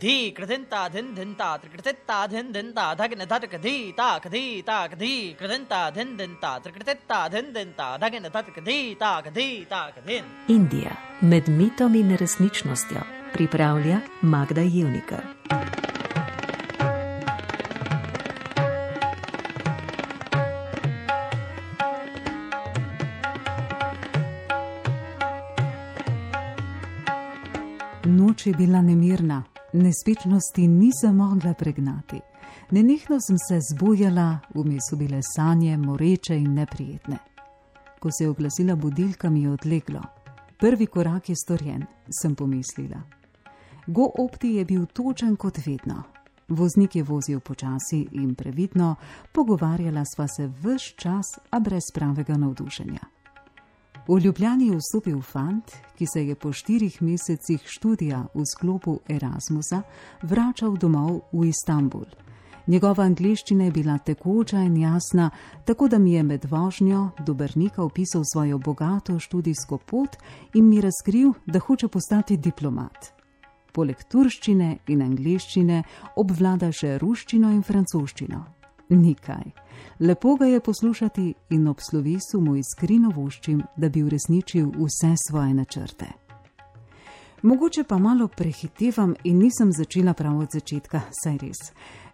ಧೀ ಕೃದಂತ ಧಿನ್ ಧಿಂತ ತ್ರಿಕೃತಿತ್ತ ಧಿನ್ ಧಿಂತ ಧಗಿನ ಧಟಕ ಧೀ ತಾಕ ಧೀ ತಾಕ ಧೀ ಕೃದಂತ ಧಿನ್ ಧಿಂತ ತ್ರಿಕೃತಿತ್ತ ಧಿನ್ ಧಿಂತ ಧಗಿನ ಧಟಕ ಧೀ ತಾಕ ಧೀ ತಾಕ ಧಿನ್ Indija med mitom in resničnostjo pripravlja Magda Jevnikar. Noč je bila nemirna nespečnosti nisem mogla pregnati. Nenehno sem se zbujala, vmes so bile sanje, moreče in neprijetne. Ko se je oglasila budilka, mi je odleglo. Prvi korak je storjen, sem pomislila. Go opti je bil točen kot vedno. Voznik je vozil počasi in previdno, pogovarjala sva se vse čas, a brez pravega navdušenja. V Ljubljani je vstopil fant, ki se je po štirih mesecih študija v sklopu Erasmusa vračal domov v Istanbul. Njegova angliščina je bila tekoča in jasna, tako da mi je med vožnjo do Brnika opisal svojo bogato študijsko pot in mi razkril, da hoče postati diplomat. Poleg turščine in angliščine obvlada še ruščino in francoščino. Nikaj. Lepo ga je poslušati in ob slovesu mu iskreno voščim, da bi uresničil vse svoje načrte. Mogoče pa malo prehitevam in nisem začela prav od začetka, saj res.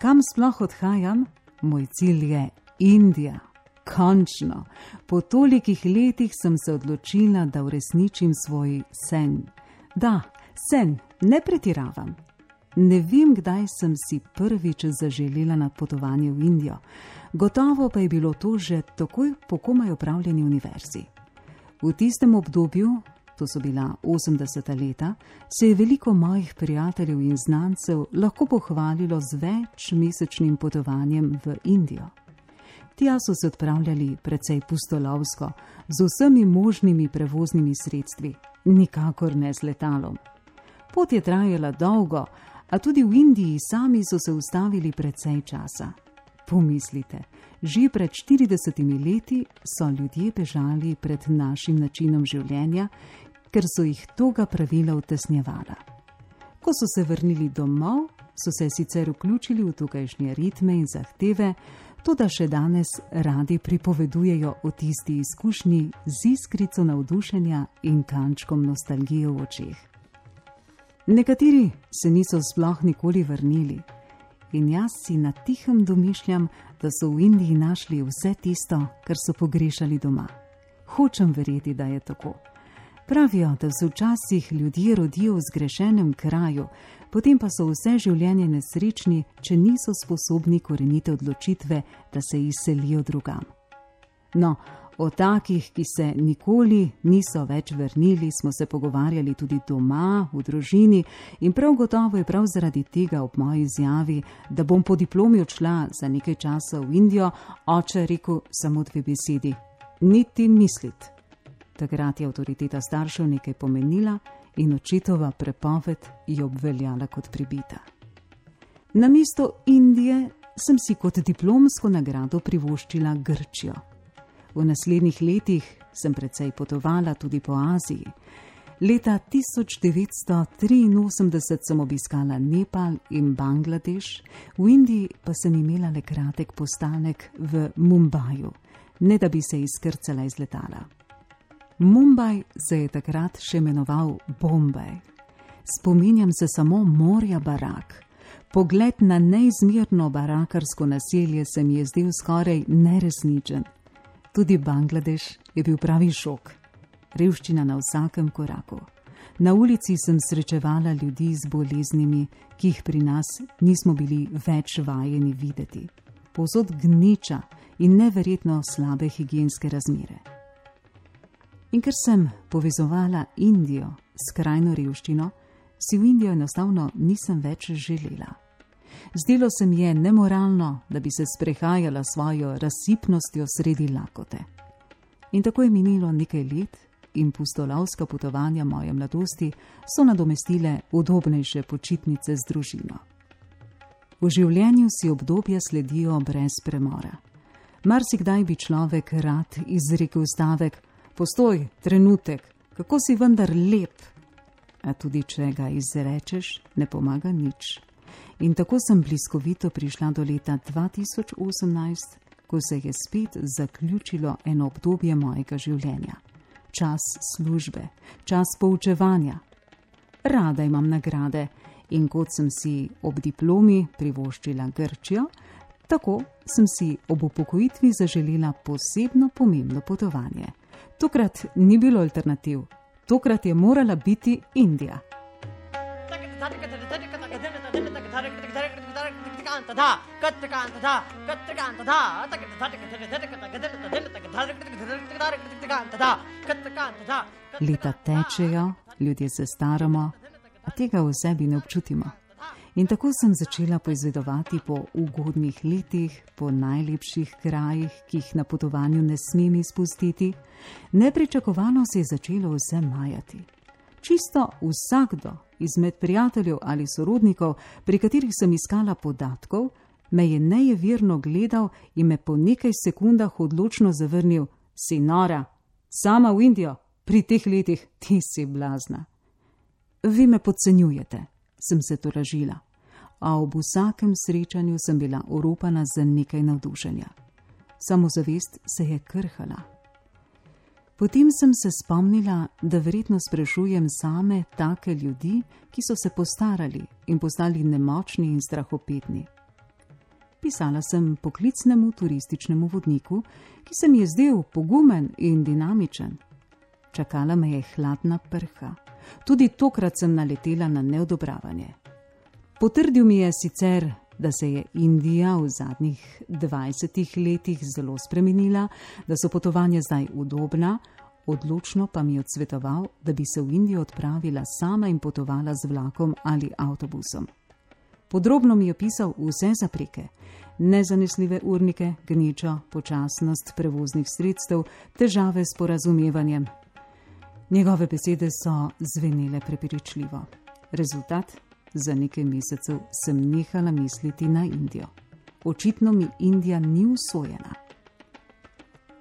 Kam sploh odhajam? Moj cilj je Indija. Končno, po tolikih letih sem se odločila, da uresničim svoj sen. Da, sen, ne pretiravam. Ne vem, kdaj sem si prvič zaželela na potovanje v Indijo, gotovo pa je bilo to že takoj po komaj opravljeni univerzi. V tistem obdobju, to so bila 80-ta leta, se je veliko mojih prijateljev in znancev lahko pohvalilo z večmesečnim potovanjem v Indijo. Tja so se odpravljali precej pustolovsko, z vsemi možnimi prevoznimi sredstvi, nikakor ne z letalom. Pot je trajala dolgo, a tudi v Indiji sami so se ustavili precej časa. Pomislite, že pred 40 leti so ljudje bežali pred našim načinom življenja, ker so jih toga pravila utesnjevala. Ko so se vrnili domov, so se sicer vključili v tukajšnje ritme in zahteve, to da še danes radi pripovedujejo o tisti izkušnji z iskrico navdušenja in kančkom nostalgije v očeh. Nekateri se niso sploh nikoli vrnili, in jaz si na tihem domišljam, da so v Indiji našli vse tisto, kar so pogrešali doma. Hočem verjeti, da je tako. Pravijo, da se včasih ljudje rodijo v zgrešenem kraju, potem pa so vse življenje nesrečni, če niso sposobni korenite odločitve, da se izselijo drugam. No, o takih, ki se nikoli niso več vrnili, smo se pogovarjali tudi doma, v družini in prav gotovo je prav zaradi tega ob moji izjavi, da bom po diplomi odšla za nekaj časa v Indijo, oče rekel samo dve besedi: niti misliti. Takrat je avtoriteta staršev nekaj pomenila in očetova prepoved je obveljala kot pribita. Na mesto Indije sem si kot diplomsko nagrado privoščila Grčijo. V naslednjih letih sem precej potovala tudi po Aziji. Leta 1983 sem obiskala Nepal in Bangladeš, v Indiji pa sem imela le kratek postanek v Mumbaju, ne da bi se izkrcala iz letala. Mumbaj se je takrat še imenoval Bombaj. Spominjam se samo morja barak. Pogled na neizmerno barakarsko naselje se mi je zdel skoraj neresničen. Tudi Bangladeš je bil pravi šok. Revščina na vsakem koraku. Na ulici sem srečevala ljudi z boleznimi, ki jih pri nas nismo bili več vajeni videti. Povsod gneča in neverjetno slabe higijenske razmere. In ker sem povezovala Indijo s krajno revščino, si v Indijo enostavno nisem več želela. Zdelo se mi je nemoralno, da bi se sprehajala svojo razsipnostjo sredi lakote. In tako je minilo nekaj let, in pustolovska potovanja moje mladosti so nadomestile udobnejše počitnice z družino. V življenju si obdobja sledijo brez premora. Marsikdaj bi človek rad izrekel stavek: Postoj, trenutek, kako si vendar lep. a tudi če ga izrečeš, ne pomaga nič. In tako sem bliskovito prišla do leta 2018, ko se je spet zaključilo eno obdobje mojega življenja. Čas službe, čas poučevanja. Rada imam nagrade in kot sem si ob diplomi privoščila Grčijo, tako sem si ob upokojitvi zaželela posebno pomembno potovanje. Tokrat ni bilo alternativ, tokrat je morala biti Indija. Leta tečejo, ljudje se staramo, a tega v sebi ne občutimo. In tako sem začela poizvedovati po ugodnih letih, po najlepših krajih, ki jih na potovanju ne smem izpustiti. Nepričakovano se je začelo vse majati. Čisto vsakdo izmed prijateljev ali sorodnikov, pri katerih sem iskala podatkov, me je nejeverno gledal in me po nekaj sekundah odločno zavrnil: Si nora, sama v Indijo, pri teh letih ti si blazna. Vi me podcenjujete sem se toražila, a ob vsakem srečanju sem bila oropana za nekaj navdušenja. Samozavest se je krhala. Potem sem se spomnila, da verjetno sprašujem same take ljudi, ki so se postarali in postali nemočni in strahopetni. Pisala sem poklicnemu turističnemu vodniku, ki se mi je zdel pogumen in dinamičen. Čakala me je hladna prha. Tudi tokrat sem naletela na neodobravanje. Potrdil mi je sicer, da se je Indija v zadnjih 20 letih zelo spremenila, da so potovanja zdaj udobna, odločno pa mi je odsvetoval, da bi se v Indijo odpravila sama in potovala z vlakom ali avtobusom. Podrobno mi je opisal vse zapreke, nezanesljive urnike, gnečo, počasnost prevoznih sredstev, težave s porazumevanjem, Njegove besede so zvenele prepiričljivo. Rezultat: za nekaj mesecev sem nehala misliti na Indijo. Očitno mi Indija ni usvojena.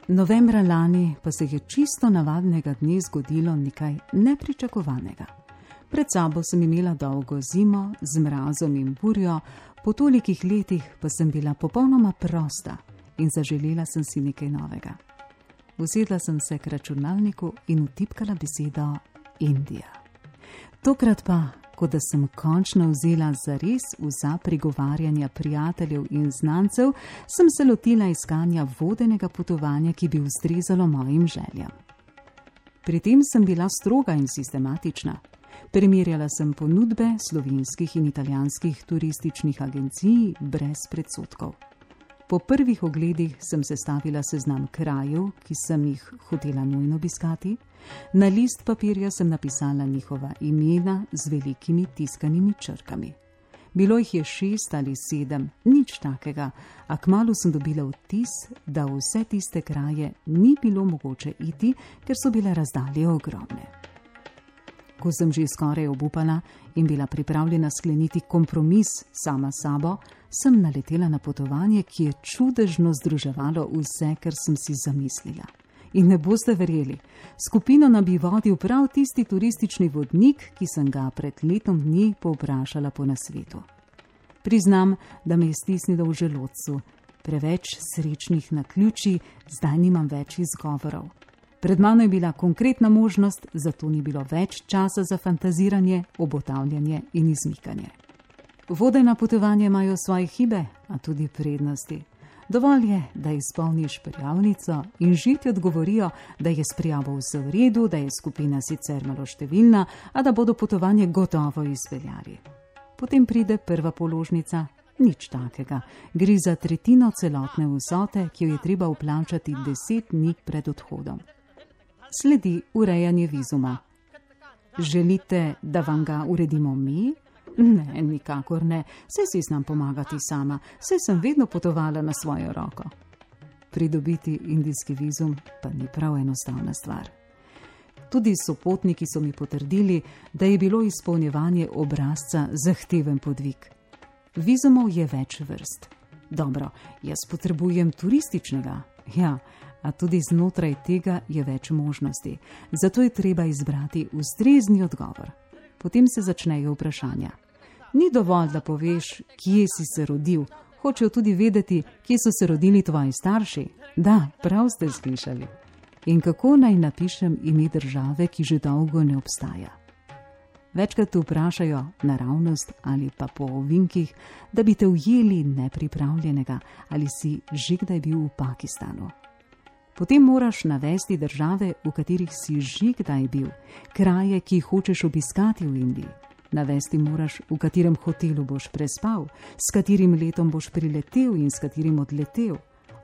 Novembra lani pa se je čisto navadnega dne zgodilo nekaj nepričakovanega. Pred sabo sem imela dolgo zimo z mrazom in burjo, po tolikih letih pa sem bila popolnoma prosta in zaželela sem si nekaj novega. Usedla sem se k računalniku in utipkala besedo Indija. Tokrat pa, kot da sem končno vzela za res vsa prigovarjanja prijateljev in znancev, sem se lotila iskanja vodenega potovanja, ki bi ustrezalo mojim željam. Pri tem sem bila stroga in sistematična. Primerjala sem ponudbe slovenskih in italijanskih turističnih agencij brez predsotkov. Po prvih ogledih sem sestavila seznam krajev, ki sem jih hotela nujno obiskati, na list papirja sem napisala njihova imena z velikimi tiskanimi črkami. Bilo jih je šest ali sedem, nič takega, a kmalo sem dobila vtis, da v vse tiste kraje ni bilo mogoče iti, ker so bile razdalje ogromne. Ko sem že skoraj obupala in bila pripravljena skleniti kompromis sama s sabo, sem naletela na potovanje, ki je čudežno združevalo vse, kar sem si zamislila. In ne boste verjeli, skupino nam bi vodil prav tisti turistični vodnik, ki sem ga pred letom dni povprašala po nasvetu. Priznam, da me je stisnilo v želodcu, preveč srečnih na ključi, zdaj nimam več izgovorov. Pred mano je bila konkretna možnost, zato ni bilo več časa za fantaziranje, obotavljanje in izmikanje. Vodena potovanja imajo svoje hibe, a tudi prednosti. Dovolj je, da izpolniš prijavnico in žiti odgovorijo, da je s prijavo vse v redu, da je skupina sicer malo številna, a da bodo potovanje gotovo izpeljali. Potem pride prva položnica, nič takega. Gre za tretjino celotne vsote, ki jo je treba vplačati deset dni pred odhodom sledi urejanje vizuma. Želite, da vam ga uredimo mi? Ne, nikakor ne, vse si znam pomagati sama, vse sem vedno potovala na svojo roko. Pridobiti indijski vizum pa ni prav enostavna stvar. Tudi sopotniki so mi potrdili, da je bilo izpolnjevanje obrazca zahteven podvig. Vizumov je več vrst. Dobro, jaz potrebujem turističnega. Ja, a tudi znotraj tega je več možnosti. Zato je treba izbrati ustrezni odgovor. Potem se začnejo vprašanja. Ni dovolj, da poveš, kje si se rodil, hočejo tudi vedeti, kje so se rodili tvoji starši. Da, prav ste slišali. In kako naj napišem ime države, ki že dolgo ne obstaja? Večkrat vprašajo naravnost ali pa po ovinkih, da bi te ujeli nepripravljenega ali si že kdaj bil v Pakistanu. Potem moraš navesti države, v katerih si že kdaj bil, kraje, ki jih hočeš obiskati v Indiji. Navesti moraš, v katerem hotelu boš prespal, s katerim letom boš priletel in s katerim odletel.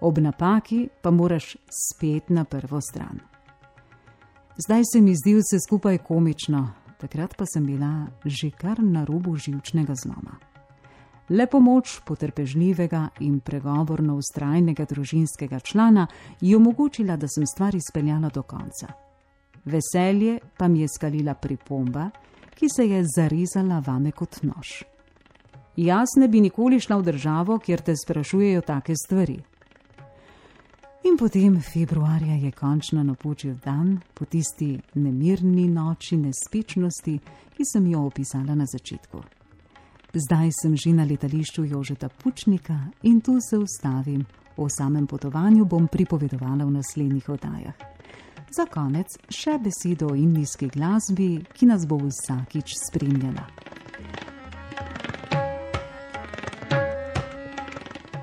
Ob napaki pa moraš spet na prvo stran. Zdaj se mi zdi vse skupaj komično, takrat pa sem bila že kar na robu živčnega zloma. Le pomoč potrpežljivega in pregovorno ustrajnega družinskega člana je omogočila, da sem stvar izpeljala do konca. Veselje pa mi je skalila pripomba, ki se je zarezala vame kot nož. Jaz ne bi nikoli šla v državo, kjer te sprašujejo take stvari. In potem februarja je končno napočil dan po tisti nemirni noči nespečnosti, ki sem jo opisala na začetku. Zdaj sem že na letališču Jožeta Pučnika in tu se ustavim. O samem potovanju bom pripovedovala v naslednjih oddajah. Za konec še besedo o indijski glasbi, ki nas bo vsakič spremljala.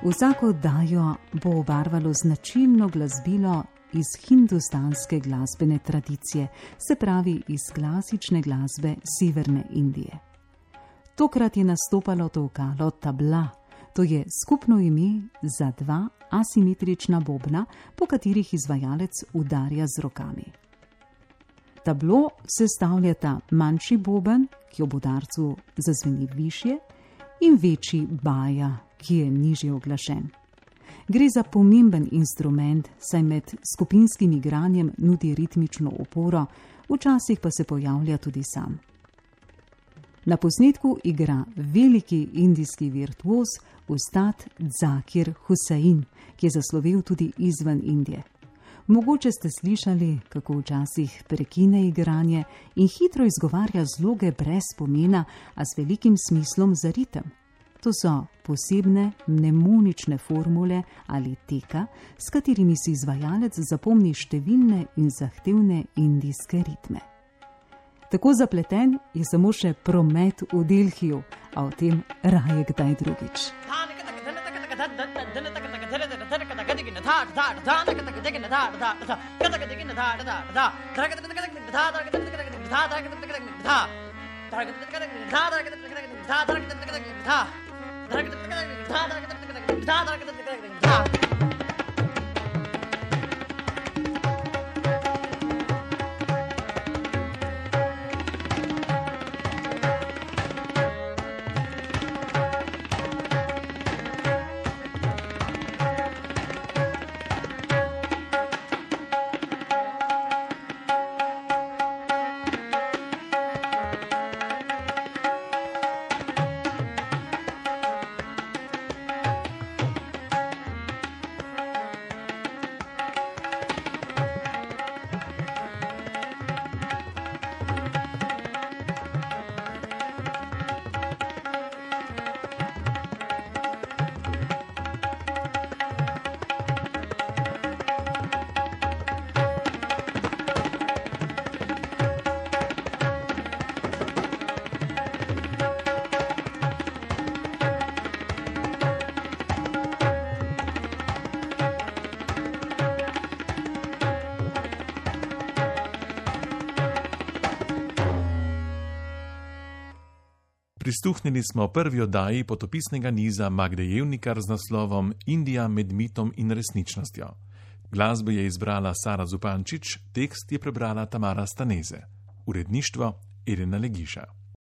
Vsako oddajo bo obarvalo značilno glasbilo iz hindustanske glasbene tradicije, se pravi iz klasične glasbe Severne Indije. Tokrat je nastopalo to vokalo tabla, to je skupno ime za dva asimetrična bobna, po katerih izvajalec udarja z rokami. Tablo sestavljata manjši boben, ki ob udarcu zazveni više, in večji baja, ki je nižje oglašen. Gre za pomemben instrument, saj med skupinskim igranjem nudi ritmično oporo, včasih pa se pojavlja tudi sam. Na posnetku igra veliki indijski virtuos Ustad Zakir Husain, ki je zaslovel tudi izven Indije. Mogoče ste slišali, kako včasih prekine igranje in hitro izgovarja zloge brez pomena, a s velikim smislom za ritem. To so posebne mnemonične formule ali teka, s katerimi si izvajalec zapomni številne in zahtevne indijske ritme. Tako zapleten je samo še promet v Delhiju, a o tem raje kdaj drugič. Da, Prisluhnili smo prvi oddaji potopisnega niza Magde Jevnikar z naslovom Indija med mitom in resničnostjo. Glasbo je izbrala Sara Zupančič, tekst je prebrala Tamara Staneze, uredništvo Irena Legiša.